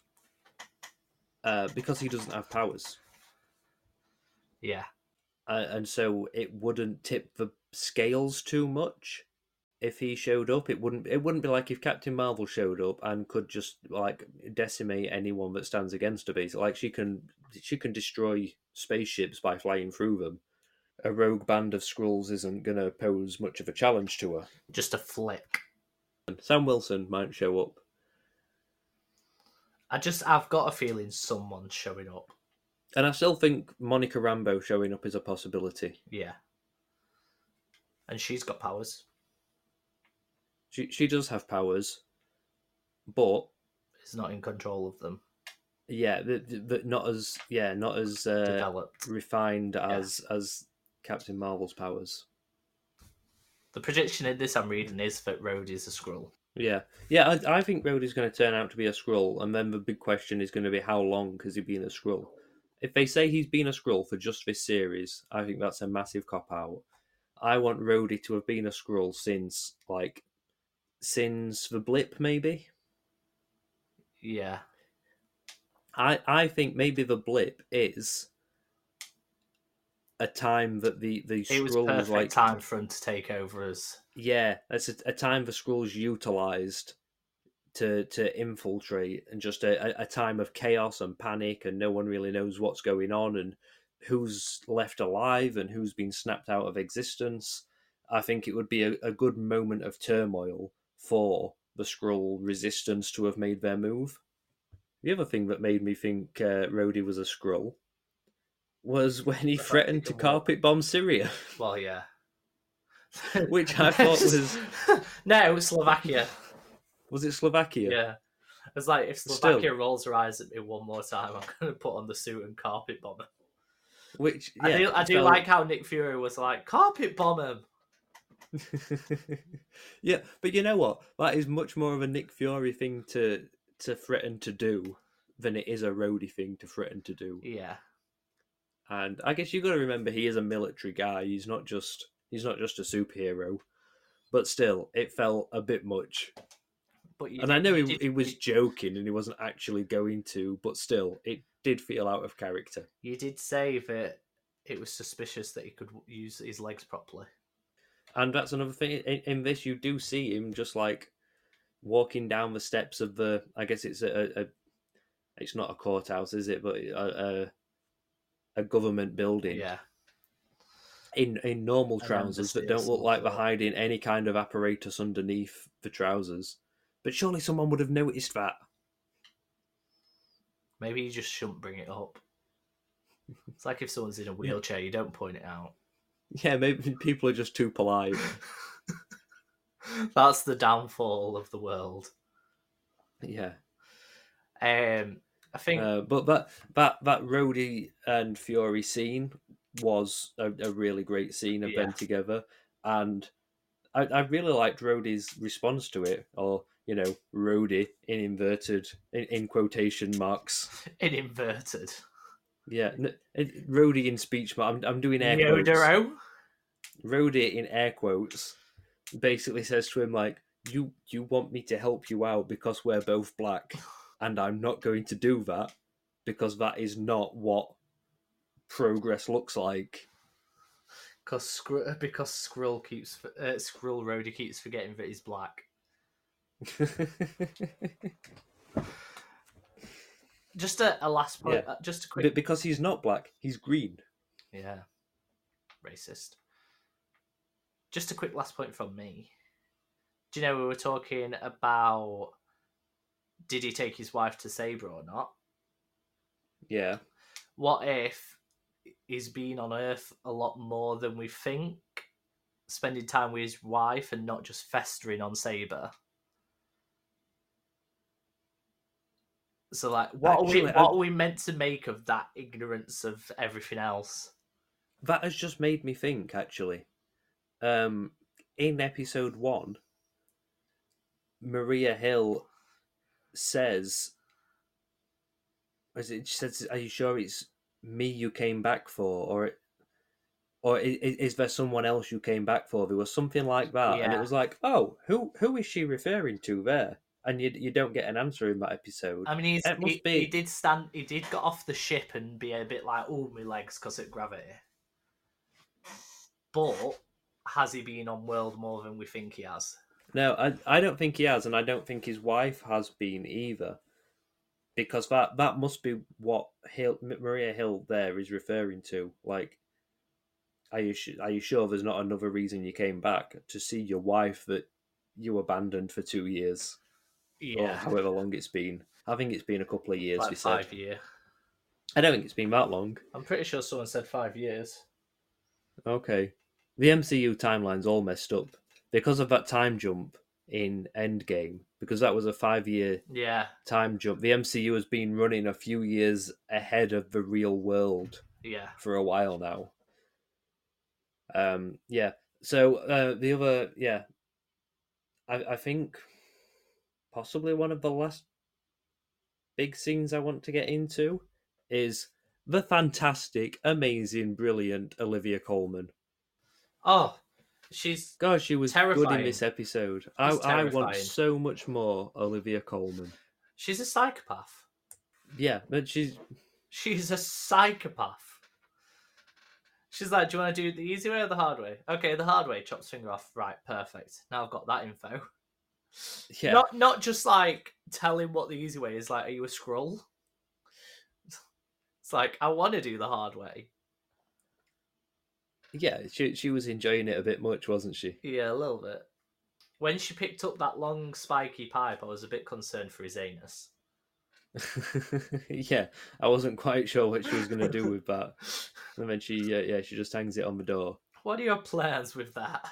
uh, because he doesn't have powers. Yeah, uh, and so it wouldn't tip the scales too much if he showed up. It wouldn't. It wouldn't be like if Captain Marvel showed up and could just like decimate anyone that stands against her. Basically, like she can, she can destroy spaceships by flying through them. A rogue band of Skrulls isn't going to pose much of a challenge to her. just a flick. Sam Wilson might show up. I just, I've got a feeling someone's showing up. And I still think Monica Rambeau showing up is a possibility. Yeah. And she's got powers. She she does have powers, but Is not in control of them. yeah, but not as yeah, not as uh, Developed. refined as as Captain Marvel's powers. The prediction in this I'm reading is that Rhodey is a Skrull. Yeah, yeah, I, I think Rhodey's going to turn out to be a Skrull, and then the big question is going to be how long has he been a Skrull? If they say he's been a Skrull for just this series, I think that's a massive cop out. I want Rhodey to have been a Skrull since like since the blip, maybe. Yeah. I I think maybe the blip is a time that the the It was perfect like time for him to take over as Yeah, that's a, a time the Skrulls utilized to to infiltrate, and just a, a- time of chaos and panic, and no one really knows what's going on and who's left alive and who's been snapped out of existence. I think it would be a, a good moment of turmoil for the Skrull resistance to have made their move. the other thing that made me think uh, Rhodey was a Skrull was when he threatened to carpet bomb Syria. Well, yeah. Which I thought was no, Slovakia. Was it Slovakia? Yeah. It's like if Slovakia Still. rolls her eyes at me one more time, I'm going to put on the suit and carpet bomb her. Which yeah, I do, I do like how Nick Fury was like carpet bomb him. yeah, but you know what? That is much more of a Nick Fury thing to to threaten to do than it is a Rhodey thing to threaten to do. Yeah. And I guess you've got to remember he is a military guy. He's not just he's not just a superhero. But still, it felt a bit much. But and I know he, did, he was joking and he wasn't actually going to, but still, it did feel out of character. You did say that it was suspicious that he could use his legs properly. And that's another thing. In, in this, you do see him just like walking down the steps of the. I guess it's a. a it's not a courthouse, is it? But a, a, a government building. Yeah. In in normal trousers that don't look like they're hiding any kind of apparatus underneath the trousers. But surely someone would have noticed that. Maybe you just shouldn't bring it up. It's like if someone's in a wheelchair, you don't point it out. Yeah, maybe people are just too polite. That's the downfall of the world. Yeah. Um, I think, uh, but that that that Rhodey and Fury scene was a, a really great scene of yeah. them together, and I, I really liked Rhodey's response to it, or you know, Rhodey in inverted in, in quotation marks. In inverted. Yeah, Rhodey in speech, but I'm I'm doing air Yodero. quotes. Rhodey in air quotes basically says to him like, "You you want me to help you out because we're both black, and I'm not going to do that because that is not what progress looks like." Because because Skrull keeps uh, Skrull Rhodey keeps forgetting that he's black. Just a, a last point. Yeah. Uh, just a quick. But because he's not black, he's green. Yeah. Racist. Just a quick last point from me. Do you know we were talking about did he take his wife to Sabre or not? Yeah. What if he's been on Earth a lot more than we think, spending time with his wife and not just festering on Sabre? So like, what Actually, are we? What I... are we meant to make of that ignorance of everything else? That has just made me think. Actually, um, in episode one, Maria Hill says, "Is it?" She says, "Are you sure it's me you came back for, or or is, is, there someone else you came back for?" There was something like that, yeah. and it was like, "Oh, who who is she referring to there?" And you you don't get an answer in that episode. I mean, he's, it must he, be... he did stand, he did get off the ship and be a bit like, "Oh, my legs," because of gravity. But has he been on world more than we think he has? No, I I don't think he has, and I don't think his wife has been either, because that that must be what Hill, Maria Hill there is referring to. Like, are you are you sure there's not another reason you came back to see your wife that you abandoned for two years? Yeah. however long it's been. I think it's been a couple of years. Like five said. year. I don't think it's been that long. I'm pretty sure someone said five years. Okay. The MCU timeline's all messed up because of that time jump in Endgame. Because that was a five-year yeah time jump. The MCU has been running a few years ahead of the real world. Yeah. For a while now. Um. Yeah. So uh, the other, yeah, I I think possibly one of the last big scenes I want to get into is the fantastic, amazing, brilliant Olivia Colman. Oh, she's God, she was terrifying. good in this episode. I, I want so much more Olivia Colman. She's a psychopath. Yeah, but she's she's a psychopath. She's like, "Do you want to do the easy way or the hard way?" Okay, the hard way. Chops finger off. Right, perfect. Now I've got that info. Yeah. Not not just like tell him what the easy way is. Like, are you a Skrull? It's like I want to do the hard way. Yeah, she she was enjoying it a bit much, wasn't she? Yeah, a little bit. When she picked up that long spiky pipe, I was a bit concerned for his anus. yeah, I wasn't quite sure what she was going to do with that, and then she, uh, yeah, she just hangs it on the door. What are your plans with that?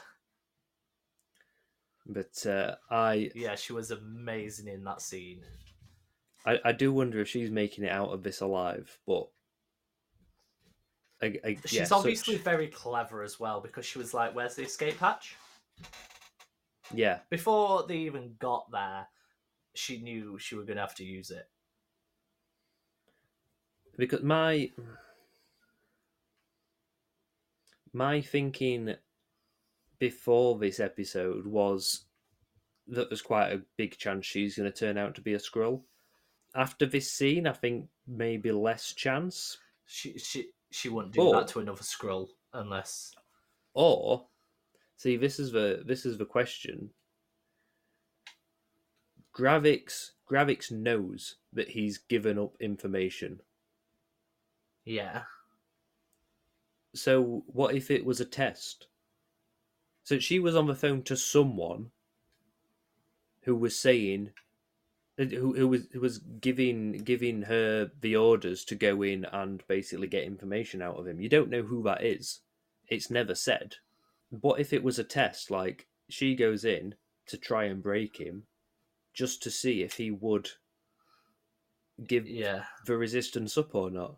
But uh, I, Yeah, she was amazing in that scene. I, I do wonder if she's making it out of this alive. But I, I, She's yeah, obviously such- very clever as well because she was like, "Where's the escape hatch?" yeah, Before they even got there, she knew she was going to have to use it. because my my thinking before this episode was that there's quite a big chance she's going to turn out to be a Skrull. After this scene, I think maybe less chance. She she she wouldn't do But- that to another Skrull unless Or see, this is the this is the question. Gravik Gravik knows that he's given up information. yeah. So what if it was a test? So she was on the phone to someone who was saying uh, who, who was who was giving giving her the orders to go in and basically get information out of him. You don't know who that is. It's never said. What if it was a test like she goes in to try and break him just to see if he would give Yeah. the resistance up or not?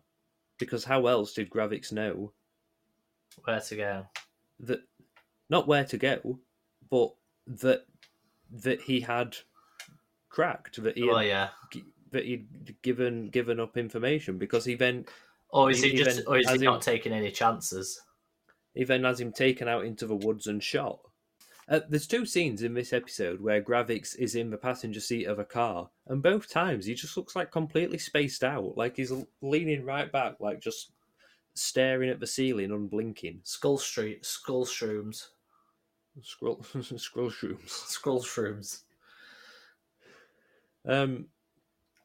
Because how else did Gravik know Where to go? that not where to go, but that that he had cracked that he Oh had, yeah. that he'd given given up information because he then Or is He- he just or is he not taking any chances? he then has him taken out into the woods and shot. Uh, there's two scenes in this episode where Gravik is in the passenger seat of a car, and both times he just looks like completely spaced out, like he's leaning right back, like just staring at the ceiling, unblinking. Skull Street, Skull Shrooms, Scroll, scroll shrooms. Skull Shrooms. Um,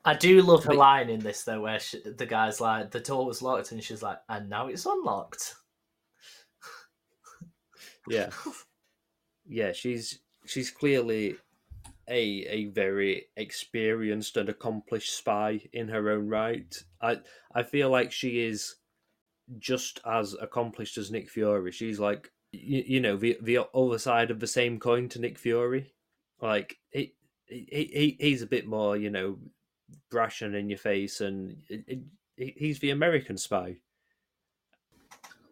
I do love her line in this though, where she, the guy's like, "The door was locked," and she's like, "And now it's unlocked." Yeah, yeah. She's she's clearly a a very experienced and accomplished spy in her own right. I I feel like she is just as accomplished as Nick Fury. She's like you, you know the the other side of the same coin to Nick Fury. Like he he he he's a bit more you know brash and in your face, and it, it, he's the American spy.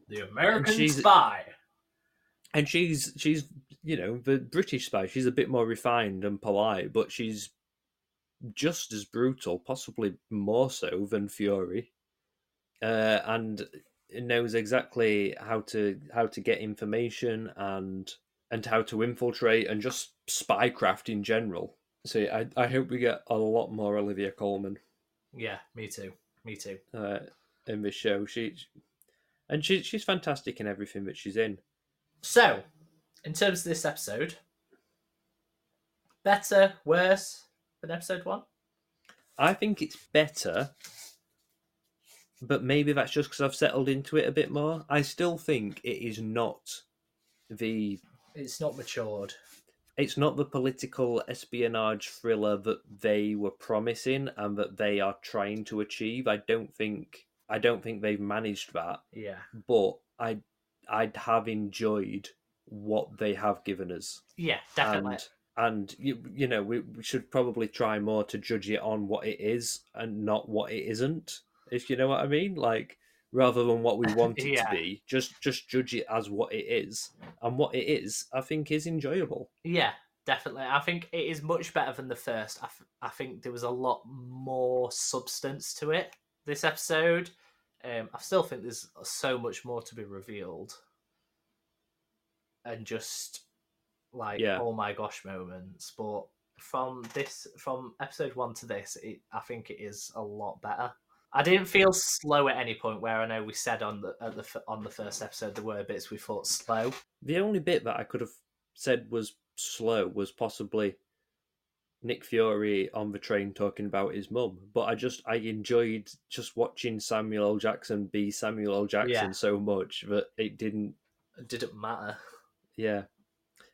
The American she's- spy. and she's she's you know the British spy. She's a bit more refined and polite, but she's just as brutal, possibly more so than Fury, uh, and knows exactly how to how to get information and and how to infiltrate and just spycraft in general. So yeah, I I hope we get a lot more Olivia Colman. Yeah, me too. Me too. uh, in this show. She and she she's fantastic in everything that she's in. So, in terms of this episode, better, worse than episode one? I think it's better, but maybe that's just because I've settled into it a bit more. I still think it is not the It's not matured. it's not the political espionage thriller that they were promising and that they are trying to achieve. I don't think I don't think they've managed that, Yeah. but I I'd have enjoyed what they have given us. Yeah, definitely. And and you, you know we, we should probably try more to judge it on what it is and not what it isn't if you know what i mean like rather than what we want it Yeah. to be just just judge it as what it is and what it is i think is enjoyable Yeah, definitely. I think it is much better than the first. I, f- I think there was a lot more substance to it this episode. Um, I still think there's so much more to be revealed. And just like Yeah. oh my gosh moments. But from this from episode one to this, it, I think it is a lot better. I didn't feel slow at any point where I know we said on the at the on the first episode there were bits we thought slow. the only bit that i could have said was slow was possibly nick fury on the train talking about his mum but i just i enjoyed just watching samuel l jackson be samuel l jackson Yeah. so much that it didn't It didn't matter. Yeah.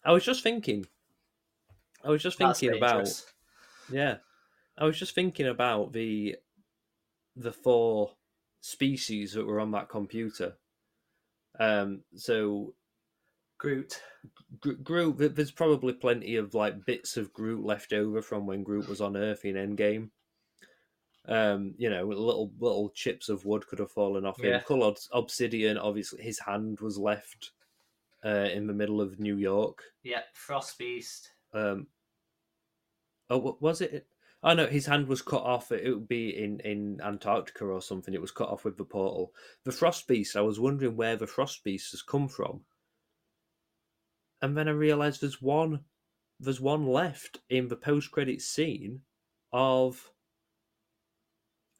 I was just thinking. I was just That's thinking about yeah. I was just thinking about the the four species that were on that computer. Um, so Groot. Groot, there's probably plenty of like bits of Groot left over from when Groot was on Earth in Endgame. Um, you know, little little chips of wood could have fallen off yeah. him. Cull Obsidian, obviously, his hand was left uh, in the middle of New York. Yeah, Frost Beast. Um, oh, was it? Oh no, his hand was cut off. It would be in in Antarctica or something. It was cut off with the portal. The Frost Beast. I was wondering where the Frost Beast has come from, and then I realised there's one. There's one left in the post-credit scene of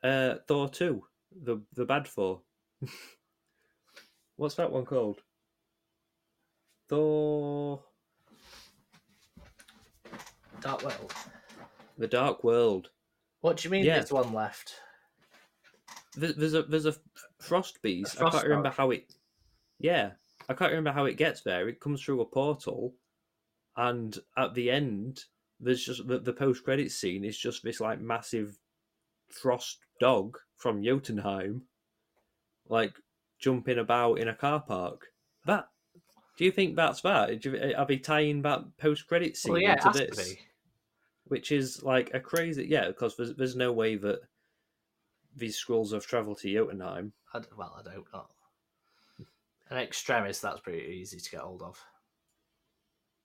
uh, Thor two, the the bad Thor. What's that one called? Thor. Dark World. The Dark World. What do you mean? Yeah. There's one left. There's a there's a frost beast. I can't remember how it. Yeah, I can't remember how it gets there. It comes through a portal, and at the end, there's just the, the post credit scene is just this like massive frost dog from Jotunheim, like jumping about in a car park. That do you think that's that? Are they tying that post credit scene well, yeah, into this? Which is like a crazy, yeah, because there's, there's no way that these Skrulls have travelled to Jotunheim. I, well, I don't know. An extremist that's pretty easy to get hold of.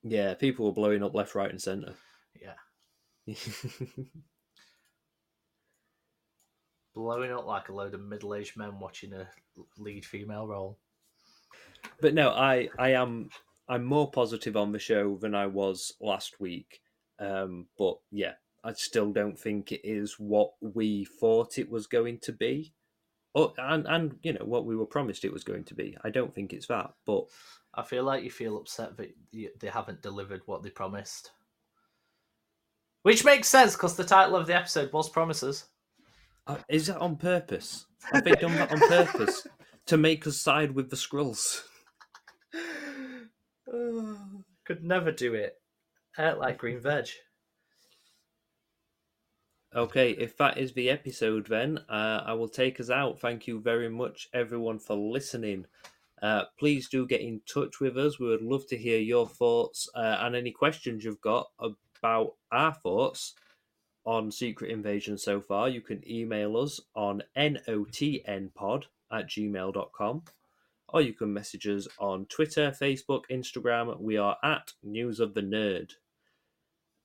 Yeah, people were blowing up left, right, and centre. Yeah. blowing up like a load of middle-aged men watching a lead female role. But no, I I am I'm more positive on the show than I was last week. Um, but yeah, I still don't think it is what we thought it was going to be. Oh, and and you know what we were promised it was going to be. I don't think it's that, but I feel like you feel upset that they haven't delivered what they promised. Which makes sense because the title of the episode was Promises. Uh, is that on purpose? Have they done that on purpose to make us side with the Skrulls? could never do it. I like green veg. Okay, if that is the episode, then uh, I will take us out. Thank you very much, everyone, for listening. Uh, please do get in touch with us. We would love to hear your thoughts uh, and any questions you've got about our thoughts on Secret Invasion so far, you can email us on notnpod at gmail.com or you can message us on Twitter, Facebook, Instagram. We are at News of the Nerd.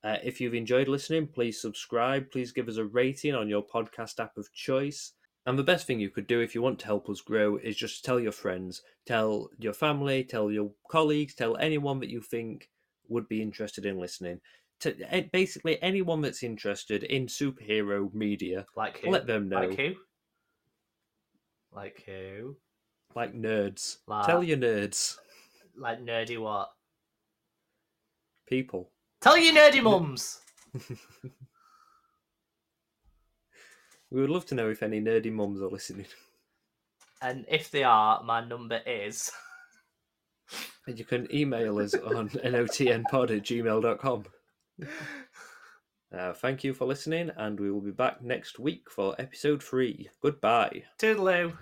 Uh, if you've enjoyed listening, please subscribe. Please give us a rating on your podcast app of choice. And the best thing you could do if you want to help us grow is just tell your friends, tell your family, tell your colleagues, tell anyone that you think would be interested in listening to eh, basically anyone that's interested in superhero media. Like who? Let them know. Like who? Like who? Like nerds. Like, Tell your nerds. Like nerdy what? People. Tell your nerdy mums. we would love to know if any nerdy mums are listening. And if they are, my number is. And you can email us on notnpod at gmail.com. Uh, thank you for listening, and we will be back next week for episode three. Goodbye. Toodaloo.